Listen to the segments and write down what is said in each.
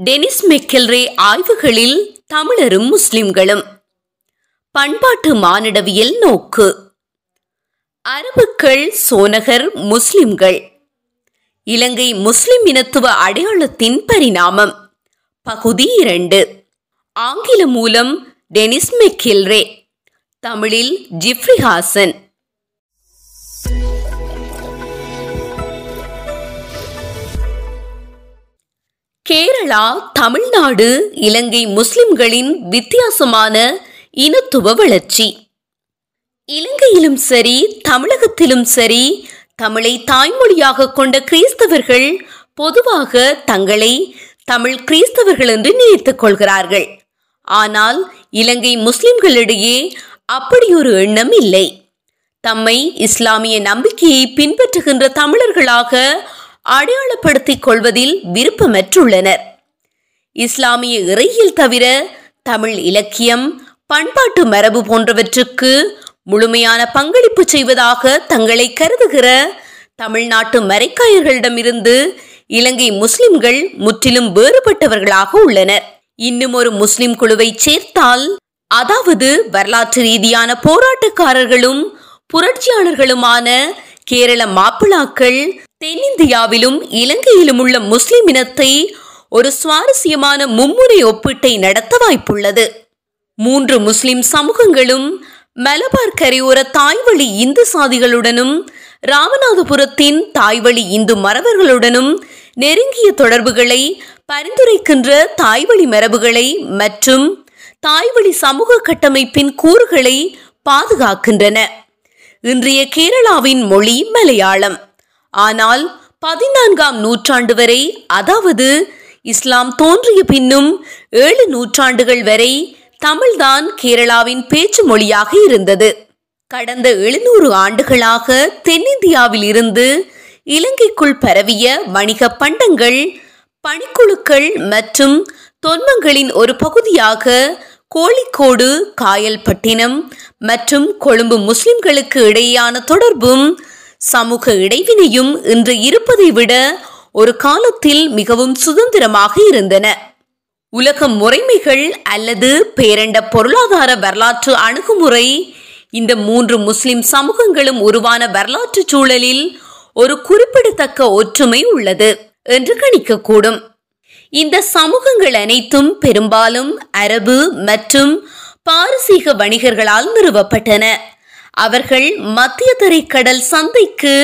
Denis மெக்கெல்ரே ஆய்வுகளில் தமிழரும் முஸ்லிம்களும். பண்பாட்டு மானிடவியல் நோக்கு. அரபுக்கள் சோனகர் முஸ்லிம்கள். இலங்கை முஸ்லிம் இனத்துவ அடையாளத்தின் பரிணாமம். பகுதி இரண்டு. ஆங்கில மூலம் டெனிஸ் மெக்கெல்ரே. தமிழில் ஜிப்ரி ஹாசன் கேரளா தமிழ்நாடு இலங்கை முஸ்லிம்களின் வித்தியாசமான இனத்துவ வளர்ச்சி. இலங்கையிலும் சரி தமிழகத்திலும் சரி தமிழை தாய்மொழியாக கொண்ட கிறிஸ்தவர்கள் பொதுவாக தங்களை தமிழ் கிறிஸ்தவர்கள் என்று நினைத்துக் கொள்கிறார்கள். ஆனால் இலங்கை முஸ்லிம்களிடையே அப்படியொரு எண்ணம் இல்லை. தம்மை இஸ்லாமிய நம்பிக்கையை பின்பற்றுகின்ற தமிழர்களாக அடையாளப்படுத்திக் கொள்வதில் விருப்பமற்றுள்ளனர். இஸ்லாமிய இறையில் தவிர தமிழ் இலக்கியம் பண்பாட்டு மரபு போன்றவற்றுக்கு முழுமையான பங்களிப்பு செய்வதாக தங்களை கருதுகிற தமிழ்நாட்டு மரைக்காயர்களிடமிருந்து இலங்கை முஸ்லிம்கள் முற்றிலும் வேறுபட்டவர்களாக உள்ளனர். இன்னும் ஒரு முஸ்லிம் குழுவை சேர்த்தால் அதாவது வரலாற்று ரீதியான போராட்டக்காரர்களும் புரட்சியாளர்களுமான கேரள மாப்பிளாக்கள் தென்னிந்தியாவிலும் இலங்கையிலும் உள்ள முஸ்லிம் இனத்தை ஒரு சுவாரஸ்யமான மும்முனை ஒப்பீட்டை நடத்த வாய்ப்புள்ளது. மூன்று முஸ்லிம் சமூகங்களும் மலபார் கரையோர தாய்வழி இந்து சாதிகளுடனும் ராமநாதபுரத்தின் தாய்வழி இந்து மரபர்களுடனும் நெருங்கிய தொடர்புகளை பரிந்துரைக்கின்ற தாய்வழி மரபுகளை மற்றும் தாய்வழி சமூக கட்டமைப்பின் கூறுகளை பாதுகாக்கின்றன. இன்றைய கேரளாவின் மொழி மலையாளம். ஆனால் பதினான்காம் நூற்றாண்டு வரை அதாவது இஸ்லாம் தோன்றிய பின்னும் ஏழு நூற்றாண்டுகள் வரை தமிழ்தான் கேரளாவின் பேச்சு மொழியாக இருந்தது. கடந்த எழுநூறு ஆண்டுகளாக தென்னிந்தியாவில் இருந்து இலங்கைக்குள் பரவிய வணிக பண்டங்கள் பணிக்குழுக்கள் மற்றும் தொன்மங்களின் ஒரு பகுதியாக கோழிக்கோடு காயல்பட்டினம் மற்றும் கொழும்பு முஸ்லிம்களுக்கு இடையேயான தொடர்பும் சமூக இடைவினையும் இன்று இருப்பதை விட ஒரு காலத்தில் மிகவும் சுதந்திரமாக இருந்தன. உலக முறைமைகள் அல்லது பேரண்ட பொருளாதார வரலாற்று அணுகுமுறை இந்த மூன்று முஸ்லிம் சமூகங்களும் உருவான வரலாற்று சூழலில் ஒரு குறிப்பிடத்தக்க ஒற்றுமை உள்ளது என்று கணிக்கக்கூடும். இந்த சமூகங்கள் அனைத்தும் பெரும்பாலும் அரபு மற்றும் பாரசீக வணிகர்களால் நிறுவப்பட்டன. அவர்கள் மத்திய தரைக்கடல் சந்தைக்கு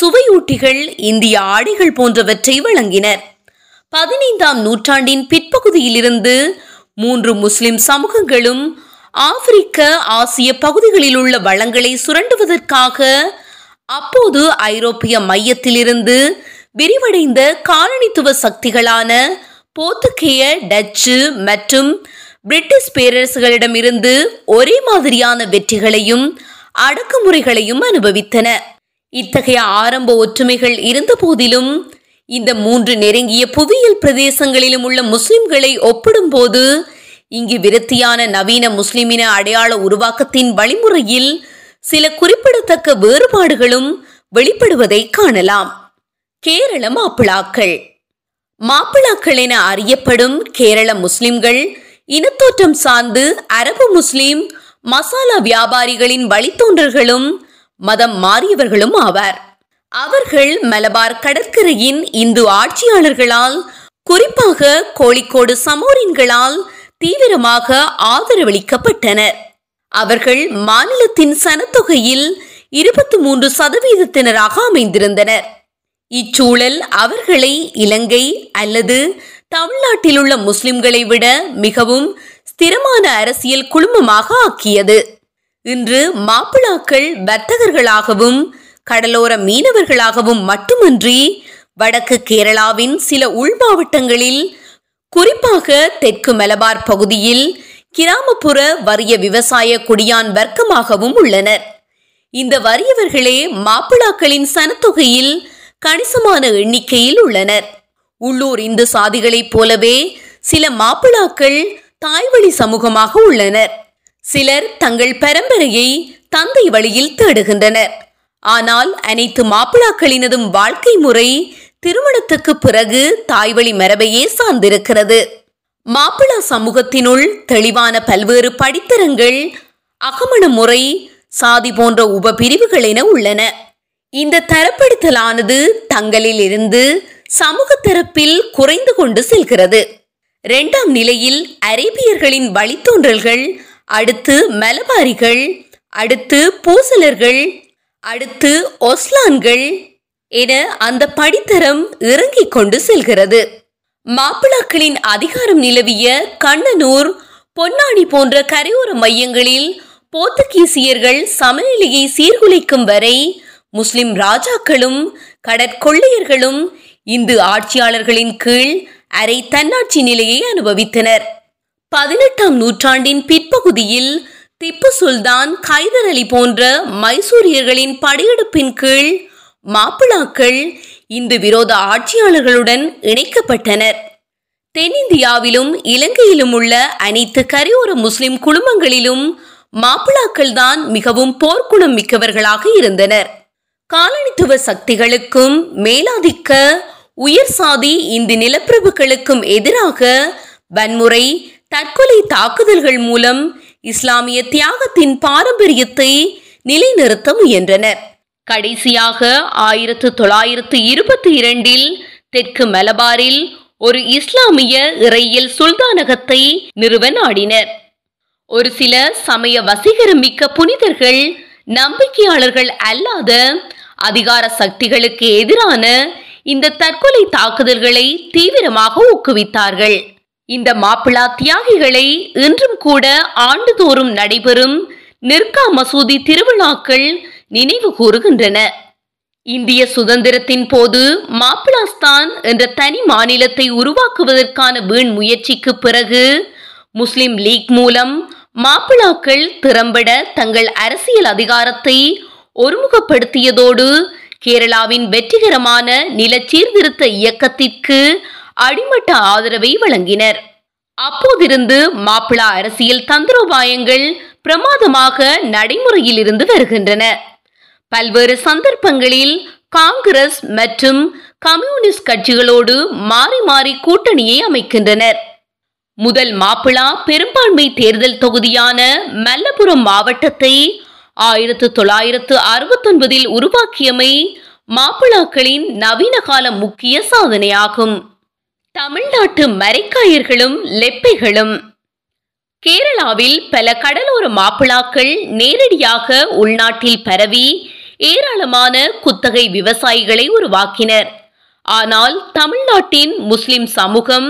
சுவையூட்டிகள் இந்திய ஆடைகள் போன்றவற்றை வழங்கினர். பதினைந்தாம் நூற்றாண்டின் பிற்பகுதியிலிருந்து மூன்று முஸ்லிம் சமூகங்களும் ஆப்பிரிக்க ஆசிய பகுதிகளில் உள்ள வளங்களை சுரண்டுவதற்காக அப்போது ஐரோப்பிய மையத்திலிருந்து விரிவடைந்த காலனித்துவ சக்திகளான போர்த்துகேய டச்சு மற்றும் பிரிட்டிஷ் பேரரசுகளிடமிருந்து ஒரே மாதிரியான வெற்றிகளையும் அடக்குமுறைகளையும் அனுபவித்தன. இத்தகைய ஆரம்ப ஒற்றுமைகள் இருந்த போதிலும் இந்த மூன்று நெருங்கிய புவியியல் பிரதேசங்களிலும் உள்ள முஸ்லிம்களை ஒப்பிடும்போது இங்கு விருத்தியான நவீன முஸ்லிமின அடையாள உருவாக்கத்தின் வழிமுறையில் சில குறிப்பிடத்தக்க வேறுபாடுகளும் வெளிப்படுவதை காணலாம். கேரள மாப்பிளாக்கள். மாப்பிளாக்கள் என அறியப்படும் கேரள முஸ்லிம்கள் இனத்தோற்றம் சார்ந்து அரபு முஸ்லிம் மசாலா வியாபாரிகளின் வழித்தோன்றல்களும் மதம் மாறியவர்களும் ஆவார். அவர்கள் மலபார் கடற்கரையின் இந்து ஆட்சியாளர்களால் குறிப்பாக கோழிக்கோடு சமோரின்களால் தீவிரமாக ஆதரவளிக்கப்பட்டனர். அவர்கள் மாநிலத்தின் சனத்தொகையில் இருபத்தி மூன்று சதவீதத்தினராக அமைந்திருந்தனர். இச்சூழல் அவர்களை இலங்கை அல்லது தமிழ்நாட்டில் உள்ள முஸ்லிம்களை விட மிகவும் ஸ்திரமான அரசியல் குழுமமாக ஆக்கியது. இன்று மாப்பிளாக்கள் வர்த்தகர்களாகவும் கடலோர மீனவர்களாகவும் மட்டுமன்றி வடக்கு கேரளாவின் சில உள் மாவட்டங்களில் குறிப்பாக தெற்கு மலபார் பகுதியில் கிராமப்புற வறிய விவசாய குடியான் வர்க்கமாகவும் உள்ளனர். இந்த வறியவர்களே மாப்பிளாக்களின் சனத்தொகையில் கணிசமான எண்ணிக்கையில் உள்ளனர். உள்ளூர் இந்து சாதிகளைப் போலவே சில மாப்பிளாக்கள் தாய்வழி சமூகமாக உள்ளனர். சிலர் தங்கள் பரம்பரையை தந்தை வழியில் தேடுகின்றனர். ஆனால் அனைத்து மாப்பிளாக்களினதும் வாழ்க்கை முறை திருமணத்துக்கு பிறகு தாய்வழி மரபையே சார்ந்திருக்கிறது. மாப்பிளா சமூகத்தினுள் தெளிவான பல்வேறு படித்தரங்கள் அகமண முறை சாதி போன்ற உபபிரிவுகள் என உள்ளன. இந்த தரப்படுத்தலானது தங்களில் இருந்து சமூக தரப்பில் குறைந்து கொண்டு செல்கிறது. இரண்டாம் நிலையில் அரேபியர்களின் வழித்தோன்றல்கள் அடுத்து மலபாரிகள் அடுத்து பூசலர்கள் அடுத்து ஒஸ்லான்கள் என அந்த படித்தரம் இறங்கிக் கொண்டு செல்கிறது. மாப்பிளாக்களின் அதிகாரம் நிலவிய கண்ணனூர் பொன்னாடி போன்ற கரையோர மையங்களில் போர்த்துகீசியர்கள் சமநிலையை சீர்குலைக்கும் வரை முஸ்லிம் ராஜாக்களும் கடற்கொள்ளையர்களும் இந்து ஆட்சியாளர்களின் கீழ் அரை தன்னாட்சி நிலையை அனுபவித்தனர். பதினெட்டாம் நூற்றாண்டின் பிற்பகுதியில் திப்பு சுல்தான் கைதர் அலி போன்ற மைசூரியர்களின் படையெடுப்பின் கீழ் மாப்பிளாக்கள் இந்து விரோத ஆட்சியாளர்களுடன் இணைக்கப்பட்டனர். தென்னிந்தியாவிலும் இலங்கையிலும் உள்ள அனைத்து கரையோர முஸ்லிம் குடும்பங்களிலும் மாப்பிளாக்கள் தான் மிகவும் போர்க்குணம் மிக்கவர்களாக இருந்தனர். காலனித்துவ சக்திகளுக்கும் மேலாதிக்க உயர் சாதி இந்த நிலப்பிரபுக்களுக்கும் எதிராக வன்முறை தற்கொலை தாக்குதல்கள் மூலம் இஸ்லாமிய தியாகத்தின் பாரம்பரியத்தை நிலைநிறுத்த முயன்றனர். கடைசியாக ஆயிரத்து தொள்ளாயிரத்து இருபத்தி இரண்டில் தெற்கு மலபாரில் ஒரு இஸ்லாமிய இறையியல் சுல்தானகத்தை நிறுவ நாடினர். ஒரு சில சமய வசீகரமிக்க புனிதர்கள் நம்பிக்கையாளர்கள் அல்லாத அதிகார சக்திகளுக்கு எதிரான இந்த தற்கொலை தாக்குதல்களை தீவிரமாக ஊக்குவித்தார்கள். இந்த மாப்பிளா தியாகிகளை இன்றும் கூட ஆண்டுதோறும் நடைபெறும் நிர்கா மசூதி திருவிழாக்கள் நினைவு கூறுகின்றன. இந்திய சுதந்திரத்தின் போது மாப்பிளாஸ்தான் என்ற தனி மாநிலத்தை உருவாக்குவதற்கான வீண் முயற்சிக்கு பிறகு முஸ்லிம் லீக் மூலம் மாப்பிளாக்கள் திறம்பட தங்கள் அரசியல் அதிகாரத்தை ஒருமுகப்படுத்தியதோடு கேரளாவின் வெற்றிகரமான நில சீர்திருத்த இயக்கத்திற்கு அடிமட்ட ஆதரவை வழங்கினர். அப்போதிருந்து மாப்பிளா அரசியல் தந்திரோபாயங்கள் பிரமாதமாக நடைமுறையில் இருந்து வருகின்றன. பல்வேறு சந்தர்ப்பங்களில் காங்கிரஸ் மற்றும் கம்யூனிஸ்ட் கட்சிகளோடு மாறி மாறி கூட்டணியை அமைக்கின்றனர். முதல் மாப்பிளா பெரும்பான்மை தேர்தல் தொகுதியான மல்லபுரம் மாவட்டத்தை ஆயிரத்து தொள்ளாயிரத்து அறுபத்தொன்பதில் உருவாக்கியமை மாப்பிளாக்களின் நவீன கால முக்கிய சாதனையாகும். தமிழ்நாட்டு மரைக்காயர்களும் லெப்பைகளும். கேரளாவில் பல கடலோர மாப்பிளாக்கள் நேரடியாக உள்நாட்டில் பரவி ஏராளமான குத்தகை விவசாயிகளை உருவாக்கினர். ஆனால் தமிழ்நாட்டின் முஸ்லிம் சமூகம்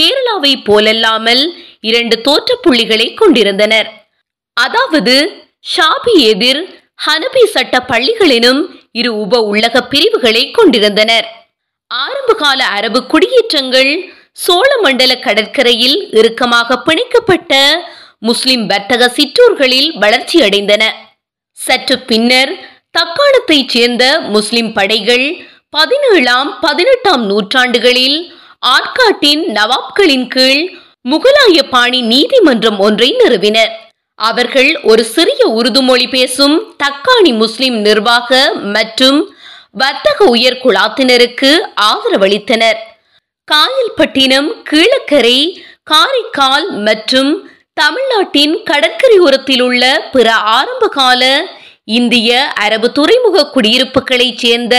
கேரளாவை போலல்லாமல் இரண்டு தோற்ற புள்ளிகளை கொண்டிருந்தனர். அதாவது ஷாபி எதிர் ஹனபி சட்ட பள்ளிகள் எனும் இரு உப உள்ளக பிரிவுகளை கொண்டிருந்தனர். ஆரம்பகால அரபு குடியேற்றங்கள் சோழ மண்டல கடற்கரையில் இறுக்கமாக பிணைக்கப்பட்ட முஸ்லிம் வர்த்தக சிற்றூர்களில் வளர்ச்சியடைந்தன. சற்று பின்னர் தக்காணத்தைச் சேர்ந்த முஸ்லிம் படைகள் பதினேழாம் பதினெட்டாம் நூற்றாண்டுகளில் ஆற்காட்டின் நவாப்களின் கீழ் முகலாய பாணி நீதிமன்றம் ஒன்றை நிறுவினர். அவர்கள் ஒரு சிறிய உருது மொழி பேசும் தக்காணி முஸ்லிம் நிர்வாக மற்றும் வர்த்தக உயர் குழாத்தினருக்கு ஆதரவளித்தனர். காயல்பட்டினம் கீழக்கரை காரைக்கால் மற்றும் தமிழ்நாட்டின் கடற்கரையோரத்தில் உள்ள பிற ஆரம்பகால இந்திய அரபு துறைமுக குடியிருப்புகளைச் சேர்ந்த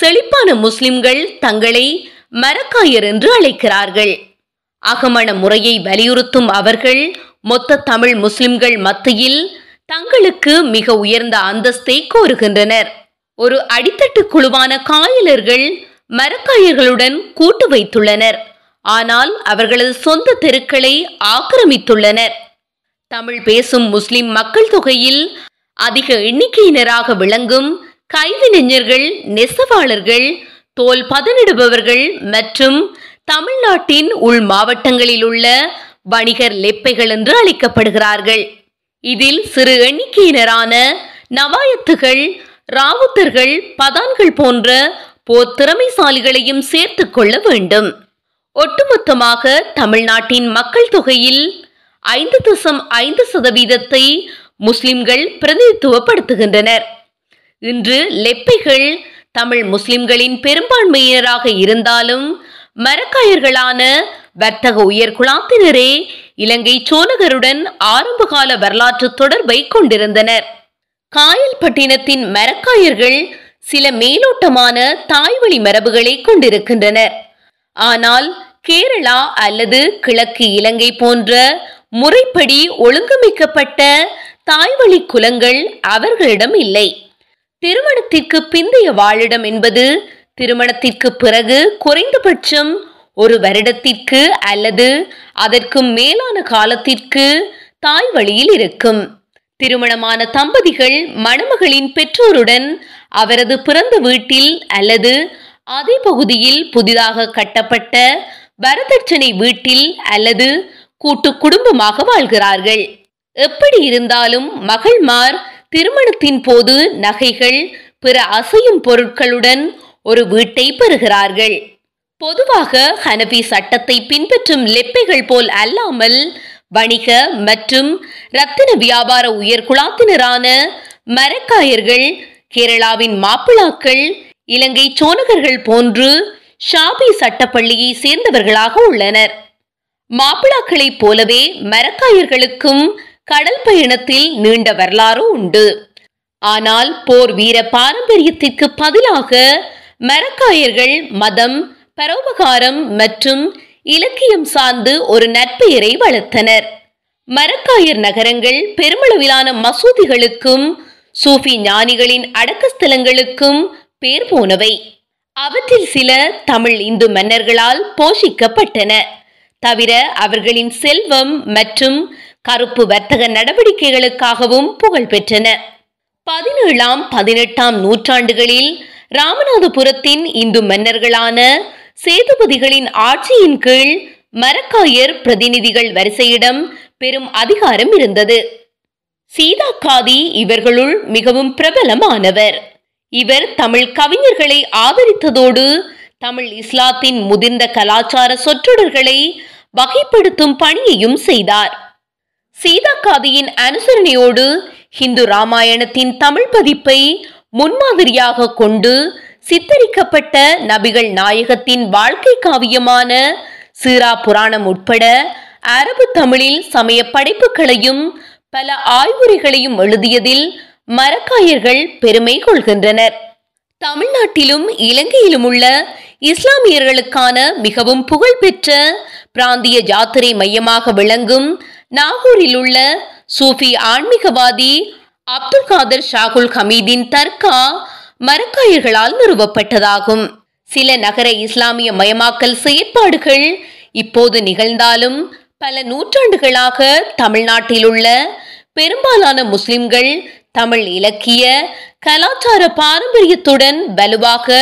செழிப்பான முஸ்லிம்கள் தங்களை மரக்காயர் என்று அழைக்கிறார்கள். அகமண முறையை வலியுறுத்தும் அவர்கள் மொத்த தமிழ் முஸ்லிம்கள் மத்தியில் தங்களுக்கு மிக உயர்ந்த அந்தஸ்தை கோருகின்றனர். ஒரு அடித்தட்டு குழுவான காயலர்கள் மரக்காயர்களுடன் கூட்டு வைத்துள்ளனர். ஆனால் அவர்களது சொந்த தெருக்களை ஆக்கிரமித்துள்ளனர். தமிழ் பேசும் முஸ்லிம் மக்கள் தொகையில் அதிக எண்ணிக்கையினராக விளங்கும் கைவினைஞர்கள் நெசவாளர்கள் தோல் பதனிடுபவர்கள் மற்றும் தமிழ்நாட்டின் உள் மாவட்டங்களில் உள்ள வணிகர் லெப்பைகள் என்று அழைக்கப்படுகிறார்கள் இதில் சிறு எண்ணிக்கையினரான நவாயத்துகள் ராவுத்தர்கள் பதான்கள் போன்ற போர் திறமைசாலிகளையும் சேர்த்துக் கொள்ள வேண்டும். ஒட்டுமொத்தமாக தமிழ்நாட்டின் மக்கள் தொகையில் ஐந்து தசம் ஐந்து சதவீதத்தை முஸ்லிம்கள் பிரதிநிதித்துவப்படுத்துகின்றனர். இன்று லெப்பைகள் தமிழ் முஸ்லிம்களின் பெரும்பான்மையினராக இருந்தாலும் மரக்காயர்களான வர்த்தக உயர்குலாத்தினரே இலங்கை சோழகருடன் ஆரம்பகால வரலாற்று தொடர்பை கொண்டிருந்தனர். காயல்பட்டினத்தின் மரக்காயர்கள் சில மேலோட்டமான தாய்வழி மரபுகளை கொண்டிருக்கின்றனர். ஆனால் கேரளா அல்லது கிழக்கு இலங்கை போன்ற முறைப்படி ஒழுங்கமைக்கப்பட்ட தாய்வழி குலங்கள் அவர்களிடம் இல்லை. திருமணத்திற்கு பிந்தைய வாழிடம் என்பது திருமணத்திற்கு பிறகு குறைந்தபட்சம் ஒரு வருடத்திற்கு அல்லது அதற்கு மேலான காலத்திற்கு தாய் வழியில் இருக்கும். திருமணமான தம்பதிகள் மணமகளின் பெற்றோருடன் அவரது பிறந்த வீட்டில் அல்லது அதே பகுதியில் புதிதாக கட்டப்பட்ட வரதட்சணை வீட்டில் அல்லது கூட்டு குடும்பமாக வாழ்கிறார்கள். எப்படி இருந்தாலும் மகள்மார் திருமணத்தின் போது நகைகள் பிற அசையும் பொருட்களுடன் ஒரு வீட்டை பெறுகிறார்கள். பொதுவாக ஹனபி சட்டத்தை பின்பற்றும் லெப்பைகள் போல் அல்லாமல் வணிக மற்றும் ரத்தின வியாபார உயர்குலாத்தினரான மரக்காயர்கள் கேரளாவின் மாப்பிளாக்கள் இலங்கை சோனகர்கள் போன்று ஷாபி சட்டப்பள்ளியை சேர்ந்தவர்களாக உள்ளனர். மாப்பிளாக்களைப் போலவே மரக்காயர்களுக்கும் கடல் பயணத்தில் நீண்ட வரலாறு உண்டு. ஆனால் போர் வீர பாரம்பரியத்திற்கு பதிலாக மரக்காயர்கள் மதம் பரோபகாரம் மற்றும் இலக்கியம் சார்ந்து ஒரு நற்பெயரை வளர்த்தனர். மரக்காயர் நகரங்கள் பெருமளவிலான மசூதிகளுக்கும் சூஃபி ஞானிகளின் அடக்கஸ்தலங்களுக்கும் பேர் போனவை. அவற்றில் சில தமிழ் இந்து மன்னர்களால் போஷிக்கப்பட்டன. தவிர அவர்களின் செல்வம் மற்றும் கருப்பு வர்த்தக நடவடிக்கைகளுக்காகவும் புகழ் பெற்றன. பதினேழாம் பதினெட்டாம் நூற்றாண்டுகளில் ராமநாதபுரத்தின் இந்து மன்னர்களான சேதுபதிகளின் ஆட்சியின் கீழ் மரக்காயர் பிரதிநிதிகள் வரிசையிடம் பெரும் அதிகாரம் இருந்தது. சீதாக்காதி இவர்களுள் மிகவும் பிரபலமானவர். இவர் தமிழ் கவிஞர்களை ஆதரித்ததோடு தமிழ் இஸ்லாத்தின் முதிர்ந்த கலாச்சார சொற்றொடர்களை வகைப்படுத்தும் பணியையும் செய்தார். சீதாக்காதியின் அனுசரணையோடு ஹிந்து ராமாயணத்தின் தமிழ் பதிப்பை முன்மாதிரியாக கொண்டு சித்தரிக்கப்பட்ட நபிகள் நாயகத்தின் வாழ்க்கை காவியமான சீரா புராணம் உட்பட அரபு தமிழில் சமய படைப்புகளையும் பல ஆய்வுரைகளையும் எழுதியதில் மரக்காயர்கள் பெருமை கொள்கின்றனர். தமிழ்நாட்டிலும் இலங்கையிலும் உள்ள இஸ்லாமியர்களுக்கான மிகவும் புகழ்பெற்ற பிராந்திய ஜாத்திரை மையமாக விளங்கும் நாகூரில் உள்ள சூஃபி ஆன்மீகவாதி அப்துல் காதர் ஷாகுல் ஹமீதின் தர்கா மரக்காயர்களால் நிறுவப்பட்டதாகும். சில நகர இஸ்லாமிய மயமாக்கல் செயற்பாடுகள் இப்போது நிகழ்ந்தாலும் பல நூற்றாண்டுகளாக தமிழ்நாட்டில் உள்ள பெரும்பாலான முஸ்லிம்கள் தமிழ் இலக்கிய கலாச்சார பாரம்பரியத்துடன் வலுவாக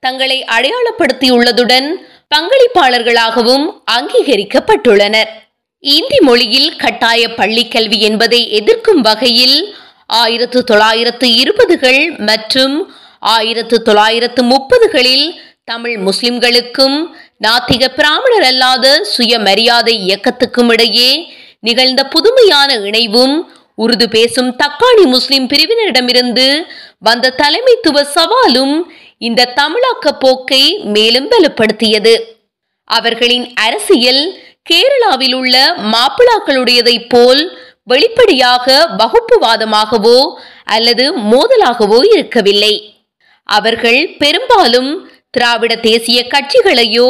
தங்களை அடையாளப்படுத்தியுள்ளதுடன் பங்களிப்பாளர்களாகவும் அங்கீகரிக்கப்பட்டுள்ளனர். இந்தி மொழியில் கட்டாய பள்ளி கல்வி என்பதை எதிர்க்கும் வகையில் ஆயிரத்து தொள்ளாயிரத்து இருபதுகள் மற்றும் ஆயிரத்து தொள்ளாயிரத்து முப்பதுகளில் தமிழ் முஸ்லிம்களுக்கும் நாத்திக பிராமணர் அல்லாத சுயமரியாதை இயக்கத்துக்கும் இடையே நிகழ்ந்த புதுமையான இணைவும் உருது பேசும் தக்காணி முஸ்லிம் பிரிவினரிடமிருந்து வந்த தலைமைத்துவ சவாலும் இந்த தமிழாக்க போக்கை மேலும் வலுப்படுத்தியது. அவர்களின் அரசியல் கேரளாவில் உள்ள மாப்பிளாக்களுடையதைப் போல் வெளிப்படையாக வகுப்புவாதமாகவோ அல்லது மோதலாகவோ இருக்கவில்லை. அவர்கள் பெரும்பாலும் திராவிட தேசிய கட்சிகளையோ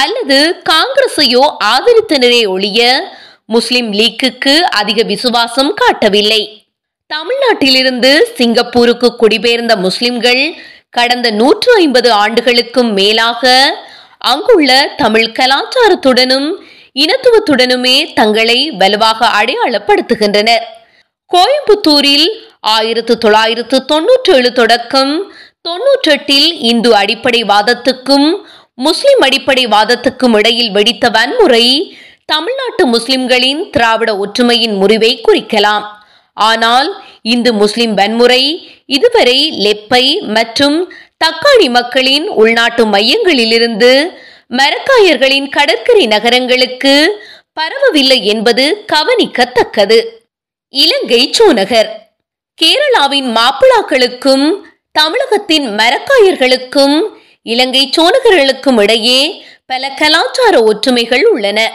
அல்லது காங்கிரஸையோ ஆதரித்தனரே ஒழிய முஸ்லிம் லீக்குக்கு அதிக விசுவாசம் காட்டவில்லை. தமிழ்நாட்டிலிருந்து சிங்கப்பூருக்கு குடிபெயர்ந்த முஸ்லிம்கள் கடந்த நூற்று ஐம்பது ஆண்டுகளுக்கும் மேலாக அங்குள்ள தமிழ் கலாச்சாரத்துடனும் இனத்துவத்துடனுமே தங்களை வலுவாக அடையாளப்படுத்துகின்றனர். கோயம்புத்தூரில் ஆயிரத்து தொள்ளாயிரத்து தொன்னூற்றி ஏழு தொடக்கம் தொன்னூற்றெட்டில் இந்து அடிப்படை வாதத்துக்கும் முஸ்லிம் அடிப்படை வாதத்துக்கும் இடையில் வெடித்த வன்முறை தமிழ்நாட்டு முஸ்லிம்களின் திராவிட ஒற்றுமையின் முறிவை குறிக்கலாம். ஆனால் இந்து முஸ்லிம் வன்முறை இதுவரை லெப்பை மற்றும் தக்காளி மக்களின் உள்நாட்டு மையங்களிலிருந்து மரக்காயர்களின் கடற்கரை நகரங்களுக்கு பரவவில்லை என்பது கவனிக்கத்தக்கது. இலங்கை சூநகர் கேரளாவின் மாப்பிளாக்களுக்கும் தமிழகத்தின் மரக்காயர்களுக்கும் இலங்கை சோழகர்களுக்கும் இடையே பல கலாச்சார ஒற்றுமைகள் உள்ளன.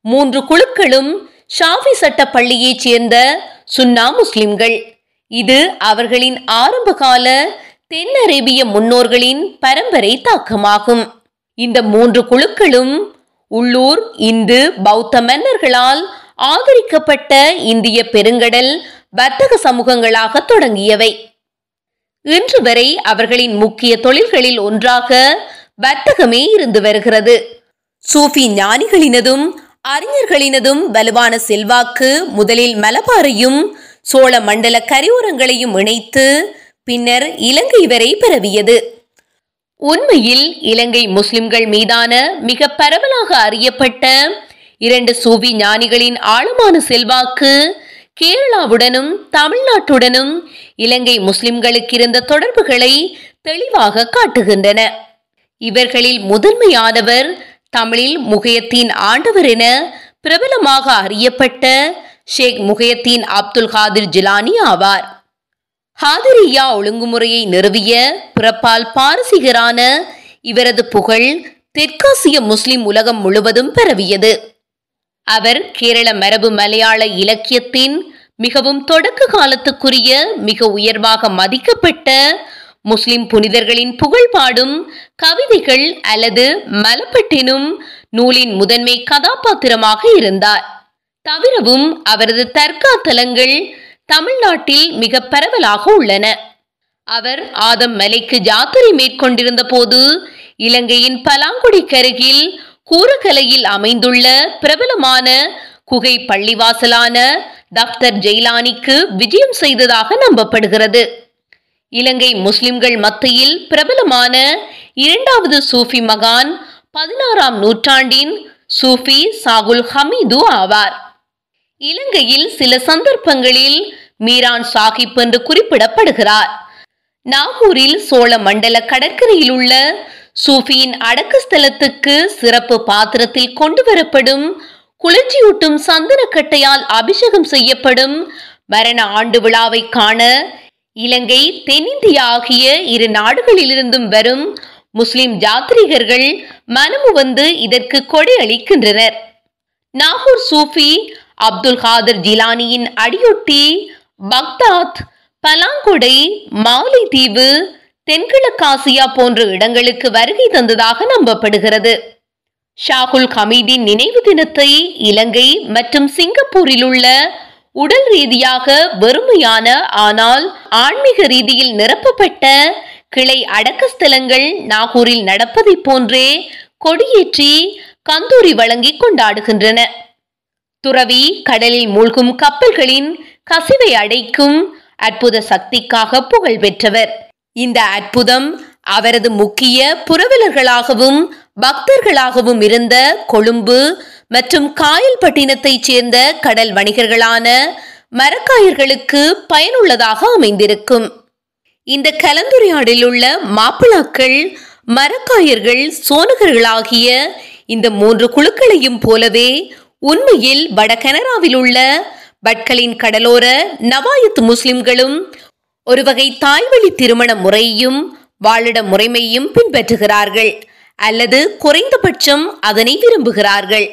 மூன்று குழுக்களும் ஷாஃபி சட்ட பள்ளியைச் சேர்ந்த சுன்னா முஸ்லிம்கள். இது அவர்களின் ஆரம்பகால தென் அரேபிய முன்னோர்களின் பரம்பரை தாக்கமாகும். இந்த மூன்று குழுக்களும் உள்ளூர் இந்து பௌத்த மன்னர்களால் ஆதரிக்கப்பட்ட இந்திய பெருங்கடல் வர்த்தக சமூகங்களாக தொடங்கியவை. இன்று வரை அவர்களின் முக்கிய தொழில்களில் ஒன்றாக வர்த்தகமே இருந்து வருகிறது. சூஃபி ஞானிகளினதும் அறிஞர்களினதும் வலுவான செல்வாக்கு முதலில் மலபாரையும் சோழ மண்டல கரையோரங்களையும் இணைத்து பின்னர் இலங்கை வரை பரவியது. உண்மையில் இலங்கை முஸ்லிம்கள் மீதான மிக பரவலாக அறியப்பட்ட இரண்டு சூவி ஞானிகளின் ஆழமான செல்வாக்கு கேரளாவுடனும் தமிழ்நாட்டுடனும் இலங்கை முஸ்லிம்களுக்கு இருந்த தொடர்புகளை தெளிவாக காட்டுகின்றன. இவர்களில் முதன்மையானவர் தமிழில் முகையத்தின் ஆண்டவர் என பிரபலமாக அறியப்பட்ட ஷேக் முகையத்தின் அப்துல் காதிர் ஜிலானி ஆவார். ஹாதிரியா ஒழுங்குமுறையை நிறுவிய பிறப்பால் பாரசீகரான இவரது புகழ் தெற்காசிய முஸ்லிம் உலகம் முழுவதும் பரவியது. அவர் கேரள மரபு மலையாள இலக்கியத்தின் மிகவும் தொடக்க காலத்துக்குரிய மிக உயர்வாக மதிக்கப்பட்ட முஸ்லிம் புனிதர்களின் புகழ் பாடும் கவிதைகள் அல்லது மலப்பட்டினும் நூலின் முதன்மை கதாபாத்திரமாக இருந்தார். தவிரவும் அவரது தற்காத்தலங்கள் தமிழ்நாட்டில் மிக பரவலாக உள்ளன. அவர் ஆதம் மலைக்கு ஜாத்திரை மேற்கொண்டிருந்த போது இலங்கையின் பலாங்குடிக்கருகில் கூரகலையில் அமைந்துள்ள பிரபலமான குகை பள்ளிவாசலான டாக்டர் ஜெய்லானிக்கு விஜயம் செய்ததாக நம்பப்படுகிறது. இலங்கை முஸ்லிம்கள் மத்தியில் பிரபலமான இரண்டாவது சூஃபி மகான் பதினாறாம் நூற்றாண்டின் சூஃபி சாகுல் ஹமீது ஆவார். இலங்கையில் சில சந்தர்ப்பங்களில் மீரான் சாஹிப் என்று குறிப்பிடப்படுகிறார். நாகூரில் சோழ மண்டல கடற்கரையில் உள்ள சூஃபியின் அடக்கு ஸ்தலத்துக்கு சிறப்பு பாத்திரத்தில் கொண்டு வரப்படும் குளிர்ச்சியூட்டும் சந்தனக்கட்டையால் அபிஷேகம் செய்யப்படும் மரண ஆண்டு விழாவை காண இலங்கை தென்னிந்தியா ஆகிய இரு நாடுகளிலிருந்தும் வரும் முஸ்லிம் ஜாத்ரீகர்கள் மனமு வந்து இதற்கு கொடை அளிக்கின்றனர். நாகூர் சூஃபி அப்துல் காதர் ஜிலானியின் அடியொட்டி பக்தாத் பலாங்கொடை மாலைதீவு தென்கிழக்காசியா போன்ற இடங்களுக்கு வருகை தந்ததாக நம்பப்படுகிறது. ஷாகுல் ஹமீதின் நினைவு தினத்தை இலங்கை மற்றும் சிங்கப்பூரில் உள்ள உடல் ரீதியாக வெறுமையான ஆனால் ஆன்மீக ரீதியில் நிரப்பப்பட்ட கிளை அடக்க ஸ்தலங்கள் நாகூரில் நடப்பதைப் போன்றே கொடியேற்றி கந்தூரி வழங்கி கொண்டாடுகின்றன. துறவி கடலில் மூழ்கும் கப்பல்களின் கசிவை அடைக்கும் அற்புத சக்திக்காக புகழ் பெற்றவர். இந்த அற்புதம் அவரது முக்கிய புரவலர்களாகவும் பக்தர்களாகவும் இருந்த கொழும்பு மற்றும் காயல்பட்டினத்தைச் சேர்ந்த கடல் வணிகர்களான மரக்காயர்களுக்கு பயனுள்ளதாக அமைந்திருக்கும். இந்த கலந்துரையாடலில் உள்ள மாப்பிளாக்கள் மரக்காயர்கள் சோனகர்களாகிய இந்த மூன்று குழுக்களையும் போலவே உண்மையில் வட கனடாவில் உள்ள பட்களின் கடலோர நவாயத் முஸ்லிம்களும் ஒருவகை தாய்வழி திருமண முறையும் வாழிட முறைமையும் பின்பற்றுகிறார்கள். அல்லது குறைந்தபட்சம் அதனை விரும்புகிறார்கள்.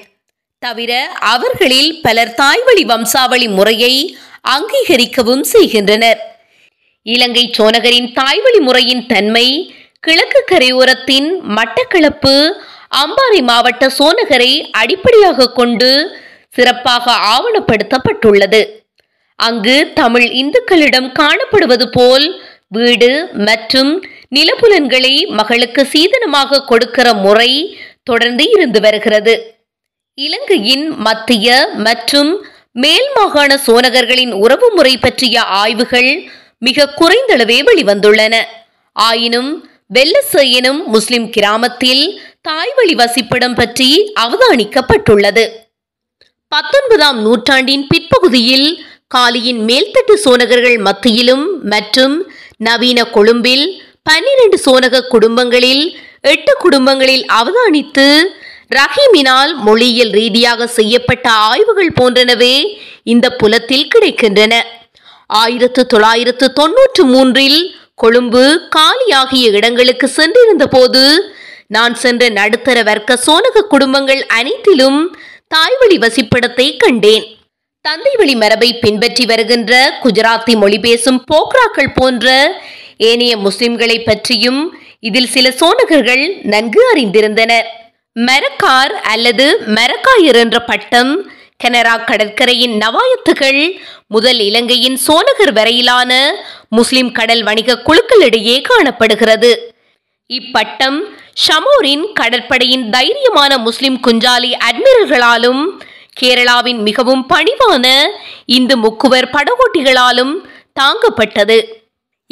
தவிர அவர்களில் பலர் தாய்வழி வம்சாவளி முறையை அங்கீகரிக்கவும் செய்கின்றனர். இலங்கை சோனகரின் தாய்வழி முறையின் தன்மை கிழக்கு கரையோரத்தின் மட்டக்களப்பு அம்பாறை மாவட்ட சோனகரை அடிப்படையாக கொண்டு சிறப்பாக ஆவணப்படுத்தப்பட்டுள்ளது. அங்கு தமிழ் இந்துக்களிடம் காணப்படுவது போல் வீடு மற்றும் நிலப்புலன்களை மகளுக்கு சீதனமாக கொடுக்கிற முறை தொடர்ந்து இருந்து வருகிறது. இலங்கையின் மத்திய மற்றும் மேல் மாகாண சோனகர்களின் உறவு முறை பற்றிய ஆய்வுகள் மிக குறைந்தளவே வெளிவந்துள்ளன. ஆயினும் வெல்லசையனும் முஸ்லிம் கிராமத்தில் தாய்வழி வசிப்பிடம் பற்றி அவதானிக்கப்பட்டுள்ளது. பத்தொன்பதாம் நூற்றாண்டின் பிற்பகுதியில் காலியின் மேல்தட்டு சோனகர்கள் மத்தியிலும் மற்றும் நவீன கொழும்பில் பன்னிரண்டு சோனக குடும்பங்களில் எட்டு குடும்பங்களில் அவதானித்து ரஹீமினால் மொழியியல் ரீதியாக செய்யப்பட்ட ஆய்வுகள் போன்றனவே இந்த புலத்தில் கிடைக்கின்றன. ஆயிரத்து தொள்ளாயிரத்து தொன்னூற்று மூன்றில் கொழும்பு காலியாகிய இடங்களுக்கு சென்றிருந்த போது நான் சென்ற நடுத்தர வர்க்க சோனக குடும்பங்கள் அனைத்திலும் தாய்வழி வசிப்பிடத்தை கண்டேன். தந்தை வழி மரபை பின்பற்றி வருகின்ற குஜராத்தி மொழி பேசும் போக்ராக்கள் போன்ற ஏனைய முஸ்லிம்களை பற்றியும் இதில் சில சோனகர்கள் நன்கு அறிந்திருந்தனர். மெரக்கார் அல்லது மெரக்காயர் என்ற பட்டம் கனரா கடற்கரையின் நவாயத்துகள் முதல் இலங்கையின் சோனகர் வரையிலான முஸ்லிம் கடல் வணிக குழுக்களிடையே காணப்படுகிறது. இப்பட்டம் ஷமோரின் கடற்படையின் தைரியமான முஸ்லிம் குஞ்சாலி அட்மிரல்களாலும் கேரளாவின் மிகவும் பணிவான இந்து முக்குவர் படகோட்டிகளாலும் தாங்கப்பட்டது.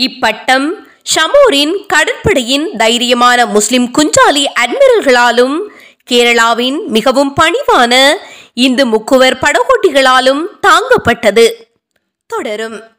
இப்பட்டம் ஷமூரின் கடற்படையின் தைரியமான முஸ்லிம் குஞ்சாலி அட்மிரல்களாலும் கேரளாவின் மிகவும் பணிவான இந்து முக்குவர் படகோட்டிகளாலும் தாங்கப்பட்டது. தொடரும்.